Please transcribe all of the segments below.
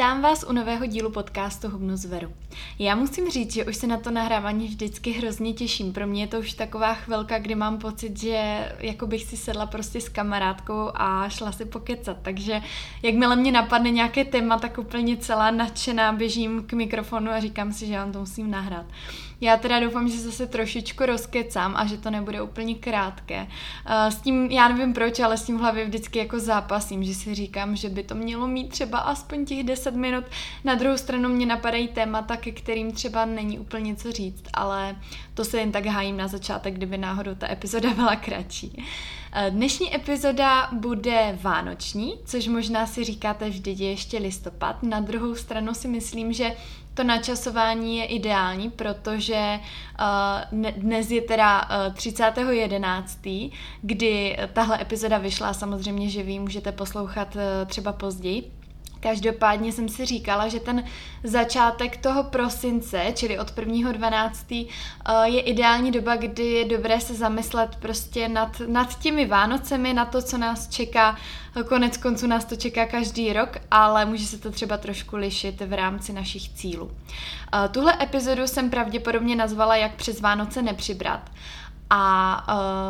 Vítám vás u nového dílu podcastu Hubnu zveru. Já musím říct, že už se na to nahrávání vždycky hrozně těším. Pro mě je to už taková chvilka, kdy mám pocit, že jako bych si sedla prostě s kamarádkou a šla si pokecat. Takže jakmile mě napadne nějaké téma, tak úplně celá nadšená běžím k mikrofonu a říkám si, že vám to musím nahrát. Já teda doufám, že zase trošičku rozkecám a že to nebude úplně krátké. S tím, já nevím proč, ale s tím v hlavě vždycky jako zápasím, že si říkám, že by to mělo mít třeba aspoň těch 10 minut. Na druhou stranu mě napadají témata, ke kterým třeba není úplně co říct, ale to se jen tak hájím na začátek, kdyby náhodou ta epizoda byla kratší. Dnešní epizoda bude vánoční, což možná si říkáte vždy je ještě listopad. Na druhou stranu si myslím, že to načasování je ideální, protože uh, dnes je teda uh, 30.11., kdy tahle epizoda vyšla, samozřejmě, že vy můžete poslouchat třeba později. Každopádně jsem si říkala, že ten začátek toho prosince, čili od 1.12. Eh, je ideální doba, kdy je dobré se zamyslet prostě nad, nad těmi Vánocemi, na to, co nás čeká. Konec konců nás to čeká každý rok, ale může se to třeba trošku lišit v rámci našich cílů. Eh, tuhle epizodu jsem pravděpodobně nazvala Jak přes Vánoce nepřibrat. A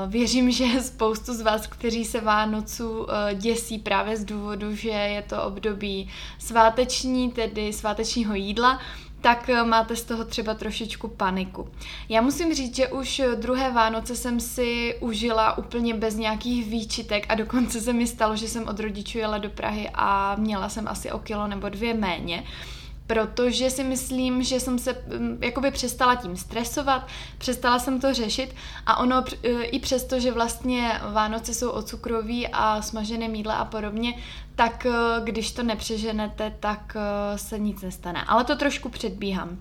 uh, věřím, že spoustu z vás, kteří se Vánoců uh, děsí právě z důvodu, že je to období sváteční, tedy svátečního jídla, tak máte z toho třeba trošičku paniku. Já musím říct, že už druhé Vánoce jsem si užila úplně bez nějakých výčitek a dokonce se mi stalo, že jsem od rodičů jela do Prahy a měla jsem asi o kilo nebo dvě méně. Protože si myslím, že jsem se mm, jakoby přestala tím stresovat, přestala jsem to řešit a ono e, i přesto, že vlastně Vánoce jsou o cukroví a smažené mídle a podobně, tak e, když to nepřeženete, tak e, se nic nestane. Ale to trošku předbíhám.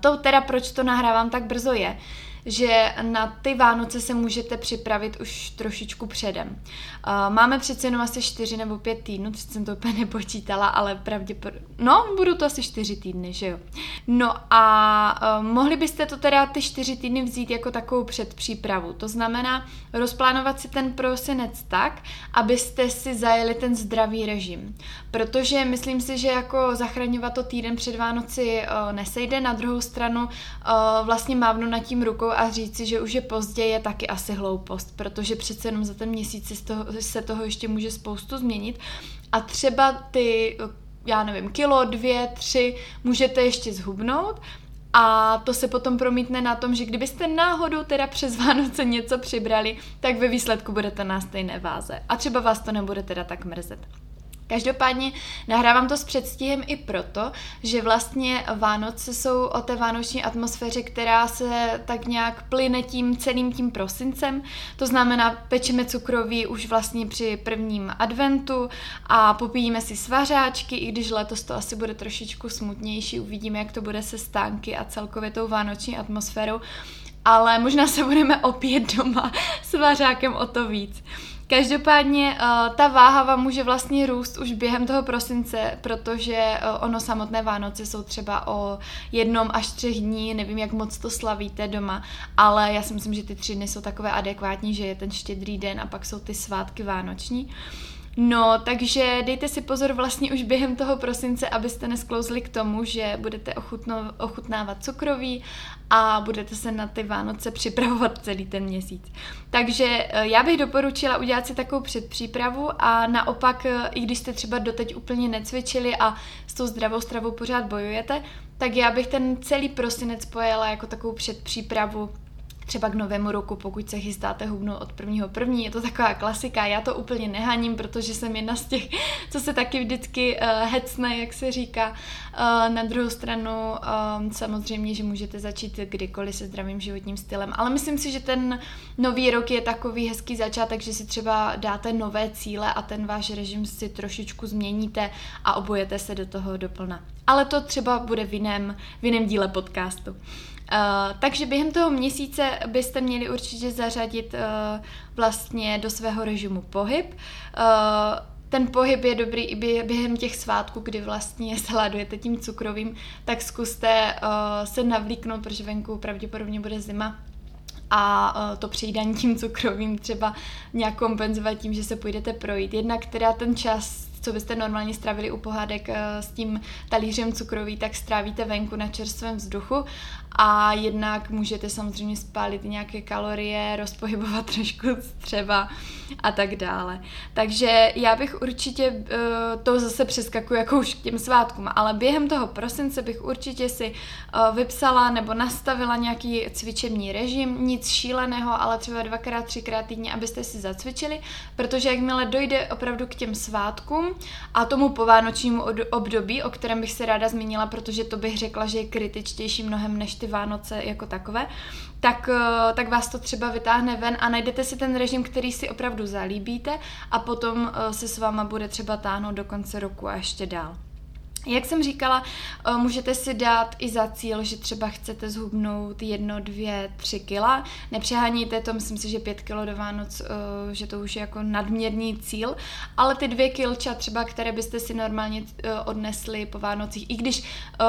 To teda, proč to nahrávám tak brzo je, že na ty Vánoce se můžete připravit už trošičku předem. Uh, máme přece jenom asi 4 nebo 5 týdnů, teď jsem to úplně nepočítala, ale pravděpodobně, no, budou to asi 4 týdny, že jo. No a uh, mohli byste to teda ty 4 týdny vzít jako takovou předpřípravu. To znamená rozplánovat si ten prosinec tak, abyste si zajeli ten zdravý režim. Protože myslím si, že jako zachraňovat to týden před Vánoci uh, nesejde, na druhou stranu vlastně mávnu nad tím rukou a říci, že už je pozdě, je taky asi hloupost, protože přece jenom za ten měsíc se toho, ještě může spoustu změnit a třeba ty, já nevím, kilo, dvě, tři můžete ještě zhubnout, a to se potom promítne na tom, že kdybyste náhodou teda přes Vánoce něco přibrali, tak ve výsledku budete na stejné váze. A třeba vás to nebude teda tak mrzet. Každopádně nahrávám to s předstihem i proto, že vlastně Vánoce jsou o té vánoční atmosféře, která se tak nějak plyne tím celým tím prosincem. To znamená, pečeme cukroví už vlastně při prvním adventu a popijíme si svařáčky, i když letos to asi bude trošičku smutnější, uvidíme, jak to bude se stánky a celkově tou vánoční atmosférou, ale možná se budeme opět doma s vařákem o to víc. Každopádně uh, ta váha vám může vlastně růst už během toho prosince, protože uh, ono samotné Vánoce jsou třeba o jednom až třech dní, nevím, jak moc to slavíte doma, ale já si myslím, že ty tři dny jsou takové adekvátní, že je ten štědrý den a pak jsou ty svátky vánoční. No, takže dejte si pozor vlastně už během toho prosince, abyste nesklouzli k tomu, že budete ochutno, ochutnávat cukroví a budete se na ty Vánoce připravovat celý ten měsíc. Takže eh, já bych doporučila udělat si takovou předpřípravu a naopak, eh, i když jste třeba doteď úplně necvičili a s tou zdravou stravou pořád bojujete, tak já bych ten celý prosinec pojela jako takovou předpřípravu třeba k novému roku, pokud se chystáte hubnout od prvního první, je to taková klasika, já to úplně nehaním, protože jsem jedna z těch, co se taky vždycky uh, hecne, jak se říká. Uh, na druhou stranu uh, samozřejmě, že můžete začít kdykoliv se zdravým životním stylem, ale myslím si, že ten nový rok je takový hezký začátek, že si třeba dáte nové cíle a ten váš režim si trošičku změníte a obojete se do toho doplna. Ale to třeba bude v jiném, v jiném díle podcastu. Uh, takže během toho měsíce byste měli určitě zařadit uh, vlastně do svého režimu pohyb. Uh, ten pohyb je dobrý i během těch svátků, kdy vlastně sladujete tím cukrovým, tak zkuste uh, se navlíknout, protože venku pravděpodobně bude zima a to přijídání tím cukrovým třeba nějak kompenzovat tím, že se půjdete projít. Jednak teda ten čas co byste normálně stravili u pohádek s tím talířem cukroví, tak strávíte venku na čerstvém vzduchu a jednak můžete samozřejmě spálit nějaké kalorie, rozpohybovat trošku třeba a tak dále. Takže já bych určitě uh, to zase přeskakuju jako už k těm svátkům, ale během toho prosince bych určitě si uh, vypsala nebo nastavila nějaký cvičební režim, nic šíleného, ale třeba dvakrát, třikrát týdně, abyste si zacvičili, protože jakmile dojde opravdu k těm svátkům a tomu povánočnímu období, o kterém bych se ráda zmínila, protože to bych řekla, že je kritičtější mnohem než ty Vánoce jako takové, tak, eh, tak vás to třeba vytáhne ven a najdete si ten režim, který si opravdu zalíbíte a potom eh, se s váma bude třeba táhnout do konce roku a ještě dál. Jak jsem říkala, eh, můžete si dát i za cíl, že třeba chcete zhubnout jedno, dvě, tři kila. Nepřeháníte to, myslím si, že pět kilo do Vánoc, eh, že to už je jako nadměrný cíl, ale ty dvě kilča třeba, které byste si normálně eh, odnesli po Vánocích, i když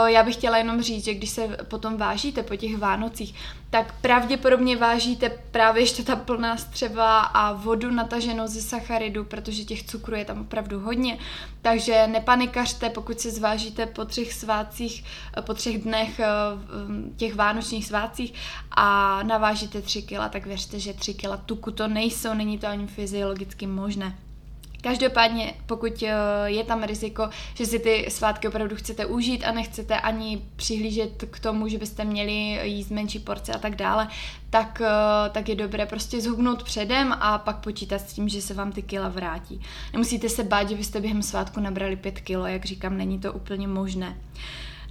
já bych chtěla jenom říct, že když se potom vážíte po těch Vánocích, tak pravděpodobně vážíte právě ještě ta plná střeva a vodu nataženou ze sacharidu, protože těch cukrů je tam opravdu hodně. Takže nepanikařte, pokud se zvážíte po třech svácích, po třech dnech eh, těch vánočních svácích a navážíte tři kila, tak věřte, že tři kila tuku to nejsou, není to ani fyziologicky možné. Každopádně, pokud eh, je tam riziko, že si ty svátky opravdu chcete užít a nechcete ani přihlížet k tomu, že byste měli jíst menší porce a tak dále, tak, eh, tak je dobré prostě zhubnout předem a pak počítat s tím, že se vám ty kila vrátí. Nemusíte se bát, že byste během svátku nabrali 5 kilo, jak říkám, není to úplně možné.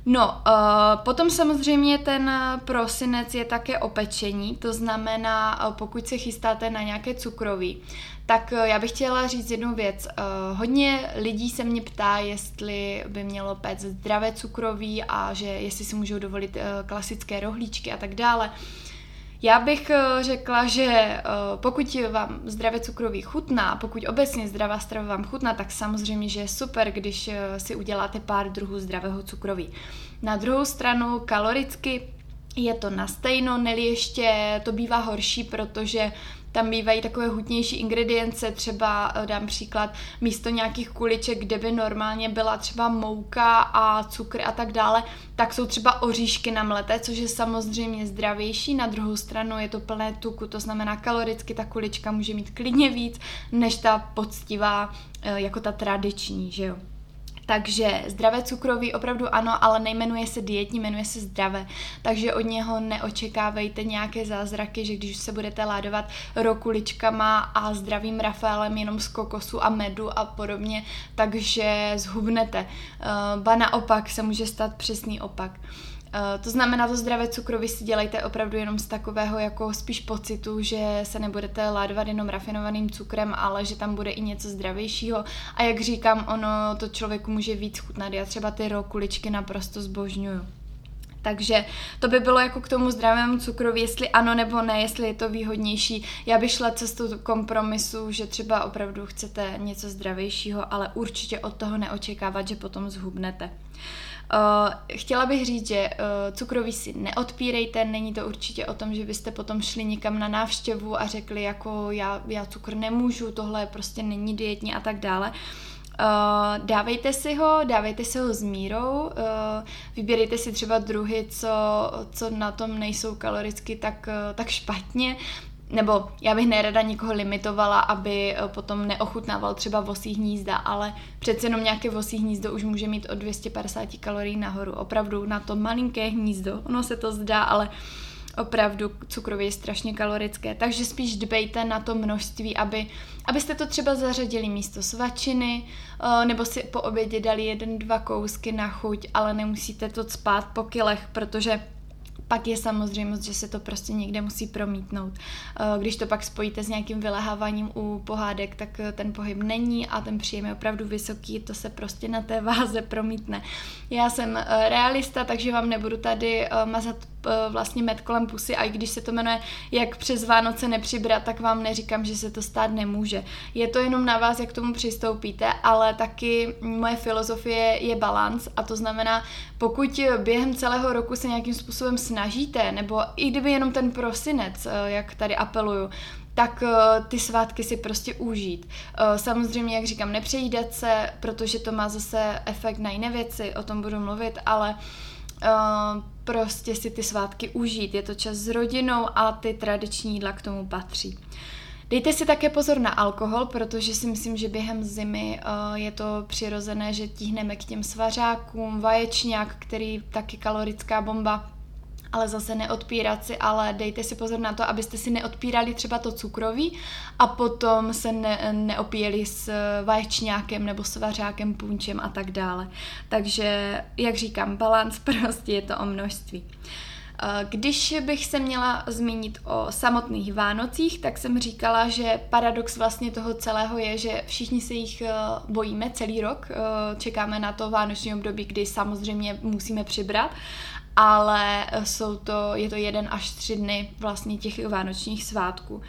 No, uh, potom samozřejmě ten prosinec je také opečení, to znamená, pokud se chystáte na nějaké cukroví, tak uh, já bych chtěla říct jednu věc. Uh, hodně lidí se mě ptá, jestli by mělo péct zdravé cukroví a že jestli si můžou dovolit uh, klasické rohlíčky a tak dále. Já bych eh, řekla, že eh, pokud vám zdravé cukroví chutná, pokud obecně zdravá strava vám chutná, tak samozřejmě, že je super, když eh, si uděláte pár druhů zdravého cukroví. Na druhou stranu kaloricky je to na stejno, neli ještě to bývá horší, protože tam bývají takové hutnější ingredience, třeba eh, dám příklad, místo nějakých kuliček, kde by normálně byla třeba mouka a cukr a tak dále, tak jsou třeba oříšky na mleté, což je samozřejmě zdravější. Na druhou stranu je to plné tuku, to znamená kaloricky ta kulička může mít klidně víc, než ta poctivá, eh, jako ta tradiční, že jo. Takže zdravé cukroví opravdu ano, ale nejmenuje se dietní, jmenuje se zdravé. Takže od něho neočekávejte nějaké zázraky, že když se budete ládovat rokuličkama a zdravým Rafaelem jenom z kokosu a medu a podobně, takže zhubnete. Uh, ba naopak se může stát přesný opak. Uh, to znamená, to zdravé cukroví si dělejte opravdu jenom z takového jako spíš pocitu, že se nebudete ládovat jenom rafinovaným cukrem, ale že tam bude i něco zdravějšího. A jak říkám, ono to člověku může víc chutnat. Já třeba ty rokuličky naprosto zbožňuju. Takže to by bylo jako k tomu zdravému cukroví, jestli ano nebo ne, jestli je to výhodnější. Já bych šla cestou kompromisu, že třeba opravdu chcete něco zdravějšího, ale určitě od toho neočekávat, že potom zhubnete. Uh, chtěla bych říct, že uh, cukroví si neodpírejte, není to určitě o tom, že byste potom šli někam na návštěvu a řekli jako já, já cukr nemůžu, tohle prostě není dietní a tak dále. Uh, dávejte si ho, dávejte si ho s mírou, uh, vybírejte si třeba druhy, co, co na tom nejsou kaloricky tak, uh, tak špatně, nebo já bych nerada nikoho limitovala, aby eh, potom neochutnával třeba vosí hnízda, ale přece jenom nějaké vosí hnízdo už může mít od 250 kalorií nahoru. Opravdu na to malinké hnízdo, ono se to zdá, ale opravdu cukrově je strašně kalorické, takže spíš dbejte na to množství, aby, abyste to třeba zařadili místo svačiny, eh, nebo si po obědě dali jeden, dva kousky na chuť, ale nemusíte to spát po kilech, protože pak je samozřejmost, že se to prostě někde musí promítnout. Eh, když to pak spojíte s nějakým vyleháváním u pohádek, tak eh, ten pohyb není a ten příjem je opravdu vysoký, to se prostě na té váze promítne. Já jsem eh, realista, takže vám nebudu tady mazat vlastně med kolem pusy a i když se to jmenuje jak přes Vánoce nepřibrat, tak vám neříkám, že se to stát nemůže. Je to jenom na vás, jak k tomu přistoupíte, ale taky moje filozofie je balans a to znamená, pokud během celého roku se nějakým způsobem snažíte, nebo i kdyby jenom ten prosinec, jak tady apeluju, tak ty svátky si prostě užít. Samozřejmě, jak říkám, nepřejídat se, protože to má zase efekt na jiné věci, o tom budu mluvit, ale prostě si ty svátky užít. Je to čas s rodinou a ty tradiční jídla k tomu patří. Dejte si také pozor na alkohol, protože si myslím, že během zimy je to přirozené, že tíhneme k těm svařákům, vaječňák, který taky kalorická bomba, ale zase neodpírat si, ale dejte si pozor na to, abyste si neodpírali třeba to cukroví a potom se ne, neopíjeli s vaječňákem nebo s vařákem, punčem a tak dále. Takže, jak říkám, balans prostě je to o množství. Eh, když bych se měla zmínit o samotných Vánocích, tak jsem říkala, že paradox vlastně toho celého je, že všichni se jich eh, bojíme celý rok. Eh, čekáme na to vánoční období, kdy samozřejmě musíme přibrat ale jsou to, je to jeden až tři dny vlastně těch vánočních svátků.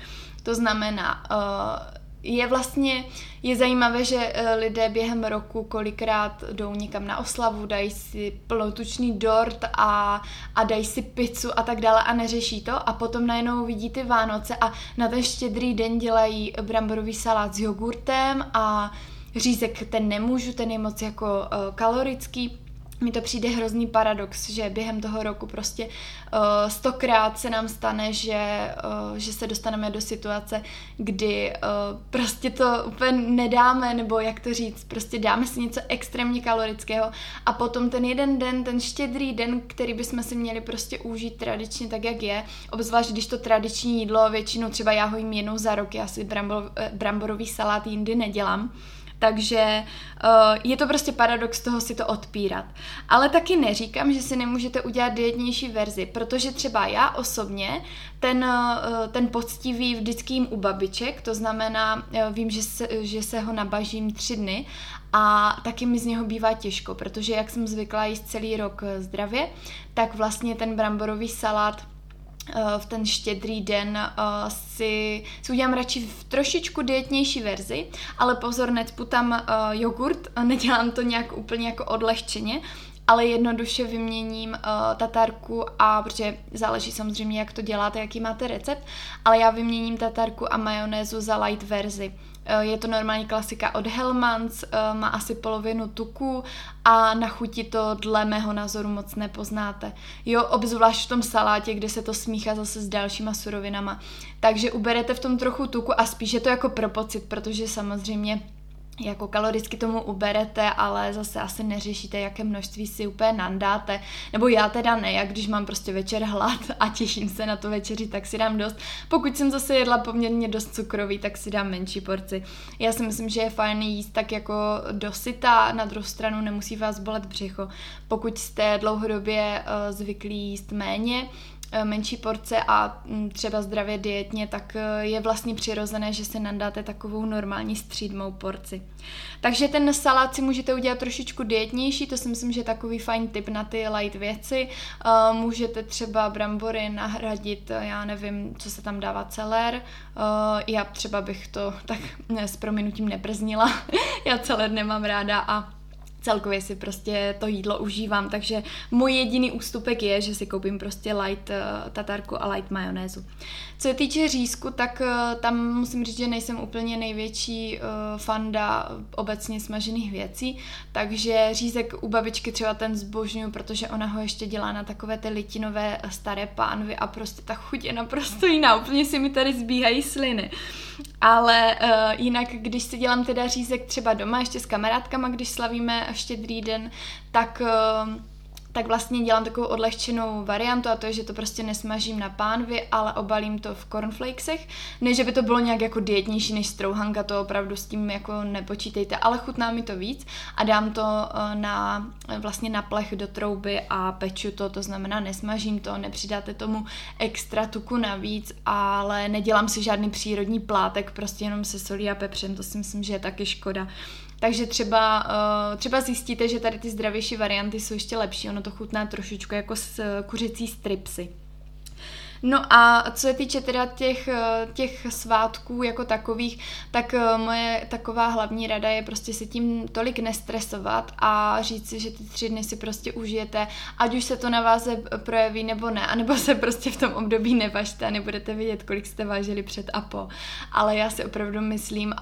To znamená, eh, je vlastně, je zajímavé, že eh, lidé během roku kolikrát jdou někam na oslavu, dají si plnotučný dort a, a dají si pizzu a tak dále a neřeší to a potom najednou vidí ty Vánoce a na ten štědrý den dělají bramborový salát s jogurtem a řízek ten nemůžu, ten je moc jako uh, kalorický, mi to přijde hrozný paradox, že během toho roku prostě uh, stokrát se nám stane, že, uh, že se dostaneme do situace, kdy uh, prostě to úplně nedáme, nebo jak to říct, prostě dáme si něco extrémně kalorického a potom ten jeden den, ten štědrý den, který bychom si měli prostě užít tradičně tak, jak je, obzvlášť když to tradiční jídlo, většinou třeba já ho jim jednou za rok, já si brambor, bramborový salát jindy nedělám, takže uh, je to prostě paradox toho si to odpírat. Ale taky neříkám, že si nemůžete udělat dietnější verzi, protože třeba já osobně ten, uh, ten poctivý vždycky jim u babiček, to znamená, uh, vím, že se, že se ho nabažím tři dny a taky mi z něho bývá těžko, protože jak jsem zvykla jíst celý rok zdravě, tak vlastně ten bramborový salát v ten štědrý den uh, si, si udělám radši v trošičku dietnější verzi, ale pozor, necpu tam uh, jogurt, nedělám to nějak úplně jako odlehčeně, ale jednoduše vyměním uh, tatarku a, protože záleží samozřejmě, jak to děláte, jaký máte recept, ale já vyměním tatarku a majonézu za light verzi. Eh, je to normální klasika od Hellmans, eh, má asi polovinu tuku a na chuti to dle mého názoru moc nepoznáte. Jo, obzvlášť v tom salátě, kde se to smíchá zase s dalšíma surovinama. Takže uberete v tom trochu tuku a spíše to jako pro pocit, protože samozřejmě jako kaloricky tomu uberete, ale zase asi neřešíte, jaké množství si úplně nandáte. Nebo já teda ne, jak když mám prostě večer hlad a těším se na to večeři, tak si dám dost. Pokud jsem zase jedla poměrně dost cukrový, tak si dám menší porci. Já si myslím, že je fajn jíst tak jako dosyta, na druhou stranu nemusí vás bolet břicho. Pokud jste dlouhodobě uh, zvyklí jíst méně, Eh, menší porce a mm, třeba zdravě dietně, tak eh, je vlastně přirozené, že se nadáte takovou normální střídmou porci. Takže ten salát si můžete udělat trošičku dietnější, to si myslím, že je takový fajn tip na ty light věci. Eh, můžete třeba brambory nahradit, já nevím, co se tam dává, celer. Já třeba bych to tak s prominutím nebrznila, já celer nemám ráda a celkově si prostě to jídlo užívám, takže můj jediný ústupek je, že si koupím prostě light uh, tatarku a light majonézu. Co se týče řízku, tak uh, tam musím říct, že nejsem úplně největší uh, fanda obecně smažených věcí, takže řízek u babičky třeba ten zbožňuju, protože ona ho ještě dělá na takové ty litinové staré pánvy a prostě ta chuť je naprosto jiná, úplně si mi tady zbíhají sliny. Ale uh, jinak, když si dělám teda řízek třeba doma ještě s kamarádkama, když slavíme štědrý den, tak uh, tak vlastně dělám takovou odlehčenou variantu a to je, že to prostě nesmažím na pánvi, ale obalím to v cornflakesech. Ne, že by to bylo nějak jako dietnější než strouhanka, to opravdu s tím jako nepočítejte, ale chutná mi to víc a dám to eh, na, vlastně na plech do trouby a peču to, to znamená nesmažím to, nepřidáte tomu extra tuku navíc, ale nedělám si žádný přírodní plátek, prostě jenom se solí a pepřem, to si myslím, že je taky škoda. Takže třeba, uh, třeba zjistíte, že tady ty zdravější varianty jsou ještě lepší, ono to chutná trošičku jako s kuřecí stripsy. No a co se týče teda těch, eh, těch svátků jako takových, tak eh, moje taková hlavní rada je prostě se tím tolik nestresovat a říct si, že ty tři dny si prostě užijete, ať už se to na vás projeví nebo ne, anebo se prostě v tom období nevažte a nebudete vědět, kolik jste vážili před a po. Ale já si opravdu myslím,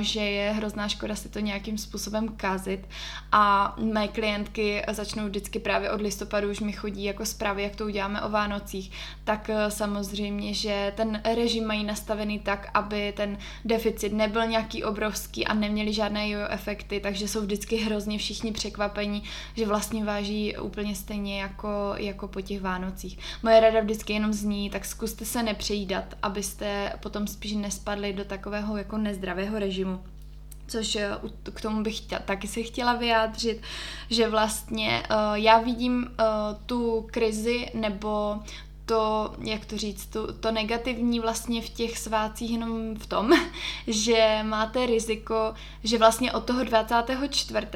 že je hrozná škoda si to nějakým způsobem kazit a mé klientky začnou vždycky právě od listopadu, už mi chodí jako zprávy, jak to uděláme o Vánocích, tak eh, samozřejmě, že ten režim mají nastavený tak, aby ten deficit nebyl nějaký obrovský a neměli žádné jojo efekty, takže jsou vždycky hrozně všichni překvapení, že vlastně váží úplně stejně jako, jako po těch Vánocích. Moje rada vždycky jenom zní, tak zkuste se nepřejídat, abyste potom spíš nespadli do takového jako nezdravého režimu což eh, k tomu bych chtěla, taky se chtěla vyjádřit, že vlastně uh, já vidím uh, tu krizi nebo to, jak to říct, to, to negativní vlastně v těch svácích jenom v tom, že máte riziko, že vlastně od toho 24.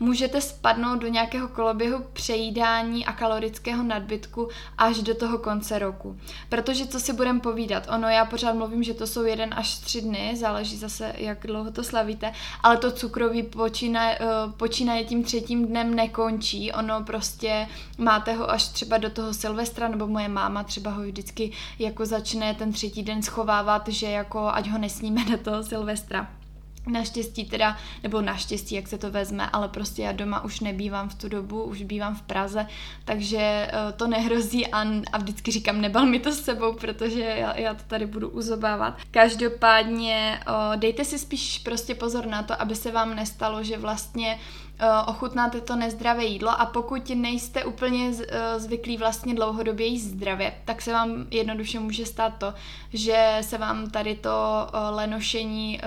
můžete spadnout do nějakého koloběhu přejídání a kalorického nadbytku až do toho konce roku. Protože co si budeme povídat, ono já pořád mluvím, že to jsou jeden až tři dny, záleží zase, jak dlouho to slavíte, ale to cukroví počínaje, eh, počínaje tím třetím dnem nekončí, ono prostě máte ho až třeba do toho Silvestra, nebo moje máma třeba ho vždycky jako začne ten třetí den schovávat, že jako ať ho nesníme do toho Silvestra. Naštěstí teda, nebo naštěstí, jak se to vezme, ale prostě já doma už nebývám v tu dobu, už bývám v Praze, takže uh, to nehrozí a, a vždycky říkám, nebal mi to s sebou, protože já, já to tady budu uzobávat. Každopádně dejte si spíš prostě pozor na to, aby se vám nestalo, že vlastně Eh, ochutnáte to nezdravé jídlo a pokud nejste úplně eh, zvyklí vlastně dlouhodobě jíst zdravě, tak se vám jednoduše může stát to, že se vám tady to eh, lenošení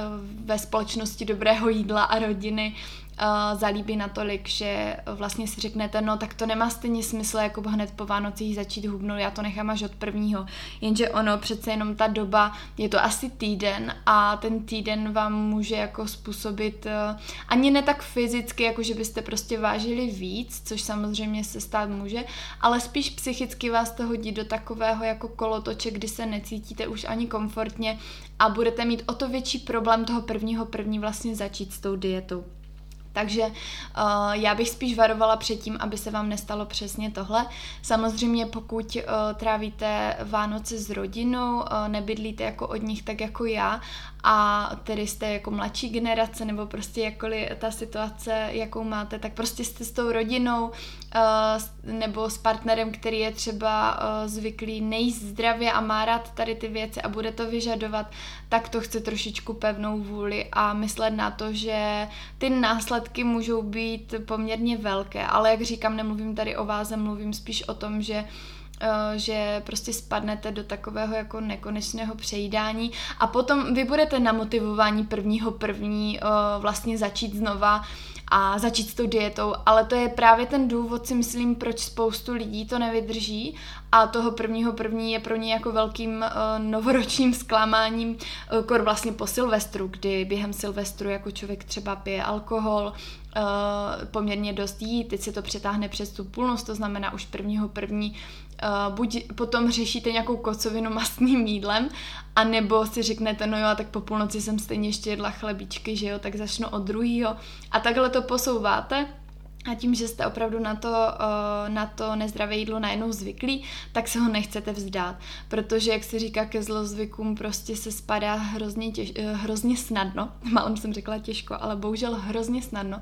ve společnosti dobrého jídla a rodiny uh, zalíbí natolik, že vlastně si řeknete, no tak to nemá stejně smysl jako hned po Vánocích začít hubnout, já to nechám až od prvního. Jenže ono přece jenom ta doba, je to asi týden a ten týden vám může jako způsobit uh, ani ne tak fyzicky, jako že byste prostě vážili víc, což samozřejmě se stát může, ale spíš psychicky vás to hodí do takového jako kolotoče, kdy se necítíte už ani komfortně a budete mít o to větší problém toho prvního první vlastně začít s tou dietou. Takže uh, já bych spíš varovala před tím, aby se vám nestalo přesně tohle. Samozřejmě pokud uh, trávíte Vánoce s rodinou, uh, nebydlíte jako od nich tak jako já a tedy jste jako mladší generace nebo prostě jakkoliv ta situace, jakou máte, tak prostě jste s tou rodinou uh, nebo s partnerem, který je třeba uh, zvyklý nejíst zdravě a má rád tady ty věci a bude to vyžadovat, tak to chce trošičku pevnou vůli a myslet na to, že ty následky můžou být poměrně velké, ale jak říkám, nemluvím tady o váze, mluvím spíš o tom, že Eh, že prostě spadnete do takového jako nekonečného přejídání. A potom vy budete na motivování prvního první eh, vlastně začít znova a začít s tou dietou, ale to je právě ten důvod, si myslím, proč spoustu lidí to nevydrží. A toho prvního první je pro ně jako velkým uh, novoročním zklamáním, uh, kor vlastně po Silvestru, kdy během Silvestru jako člověk třeba pije alkohol, uh, poměrně dost jí, teď se to přetáhne přes tu půlnost, to znamená už prvního první uh, buď potom řešíte nějakou kocovinu mastným jídlem, anebo si řeknete, no jo, tak po půlnoci jsem stejně ještě jedla chlebíčky, že jo, tak začnu od druhého. A takhle to posouváte a tím, že jste opravdu na to, uh, na to nezdravé jídlo najednou zvyklí, tak se ho nechcete vzdát. Protože, jak se říká, ke zlozvykům prostě se spadá hrozně, těž, uh, hrozně snadno. Málem jsem řekla těžko, ale bohužel hrozně snadno.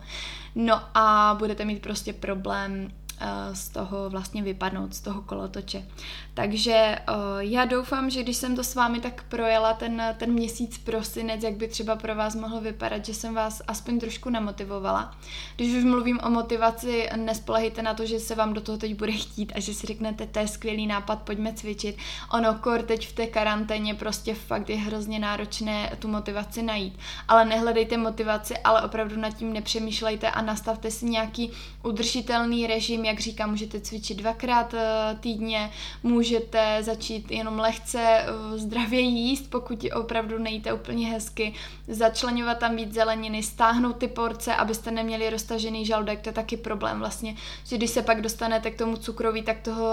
No a budete mít prostě problém Eh, z toho vlastně vypadnout, z toho kolotoče. Takže eh, já doufám, že když jsem to s vámi tak projela ten, ten měsíc prosinec, jak by třeba pro vás mohl vypadat, že jsem vás aspoň trošku namotivovala. Když už mluvím o motivaci, nespolehejte na to, že se vám do toho teď bude chtít a že si řeknete, to je skvělý nápad, pojďme cvičit. Ono kor teď v té karanténě prostě fakt je hrozně náročné tu motivaci najít. Ale nehledejte motivaci, ale opravdu nad tím nepřemýšlejte a nastavte si nějaký udržitelný režim, jak říkám, můžete cvičit dvakrát eh, týdně, můžete začít jenom lehce eh, zdravě jíst, pokud opravdu nejíte úplně hezky, začlenovat tam víc zeleniny, stáhnout ty porce, abyste neměli roztažený žaludek, to je taky problém vlastně, že když se pak dostanete k tomu cukroví, tak toho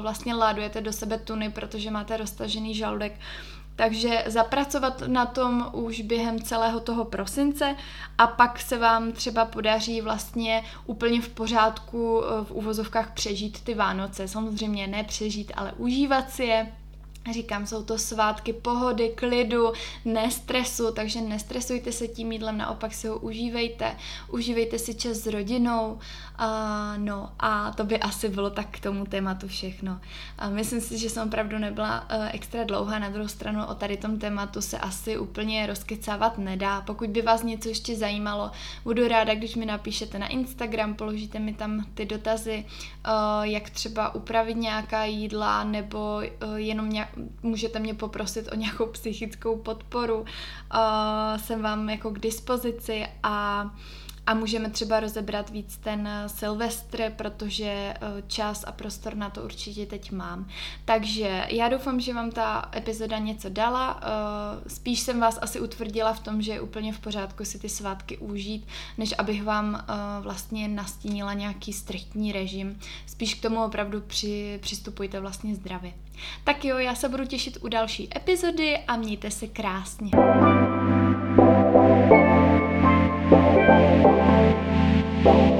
vlastně ládujete do sebe tuny, protože máte roztažený žaludek. Takže zapracovat na tom už během celého toho prosince a pak se vám třeba podaří vlastně úplně v pořádku eh, v uvozovkách přežít ty Vánoce. Samozřejmě ne přežít, ale užívat si je Říkám, jsou to svátky pohody, klidu, nestresu, takže nestresujte se tím jídlem, naopak si ho užívejte, užívejte si čas s rodinou, a, no a to by asi bylo tak k tomu tématu všechno. A myslím si, že jsem opravdu nebyla uh, extra dlouhá, na druhou stranu o tady tom tématu se asi úplně rozkecávat nedá. Pokud by vás něco ještě zajímalo, budu ráda, když mi napíšete na Instagram, položíte mi tam ty dotazy, uh, jak třeba upravit nějaká jídla, nebo uh, jenom nějak, můžete mě poprosit o nějakou psychickou podporu. Uh, jsem vám jako k dispozici a a můžeme třeba rozebrat víc ten eh, Silvestr, protože eh, čas a prostor na to určitě teď mám. Takže já doufám, že vám ta epizoda něco dala. Eh, spíš jsem vás asi utvrdila v tom, že je úplně v pořádku si ty svátky užít, než abych vám vlastně nastínila nějaký striktní režim. Spíš k tomu opravdu při, přistupujte vlastně zdravě. Tak jo, já se budu těšit u další epizody a mějte se krásně. Bye.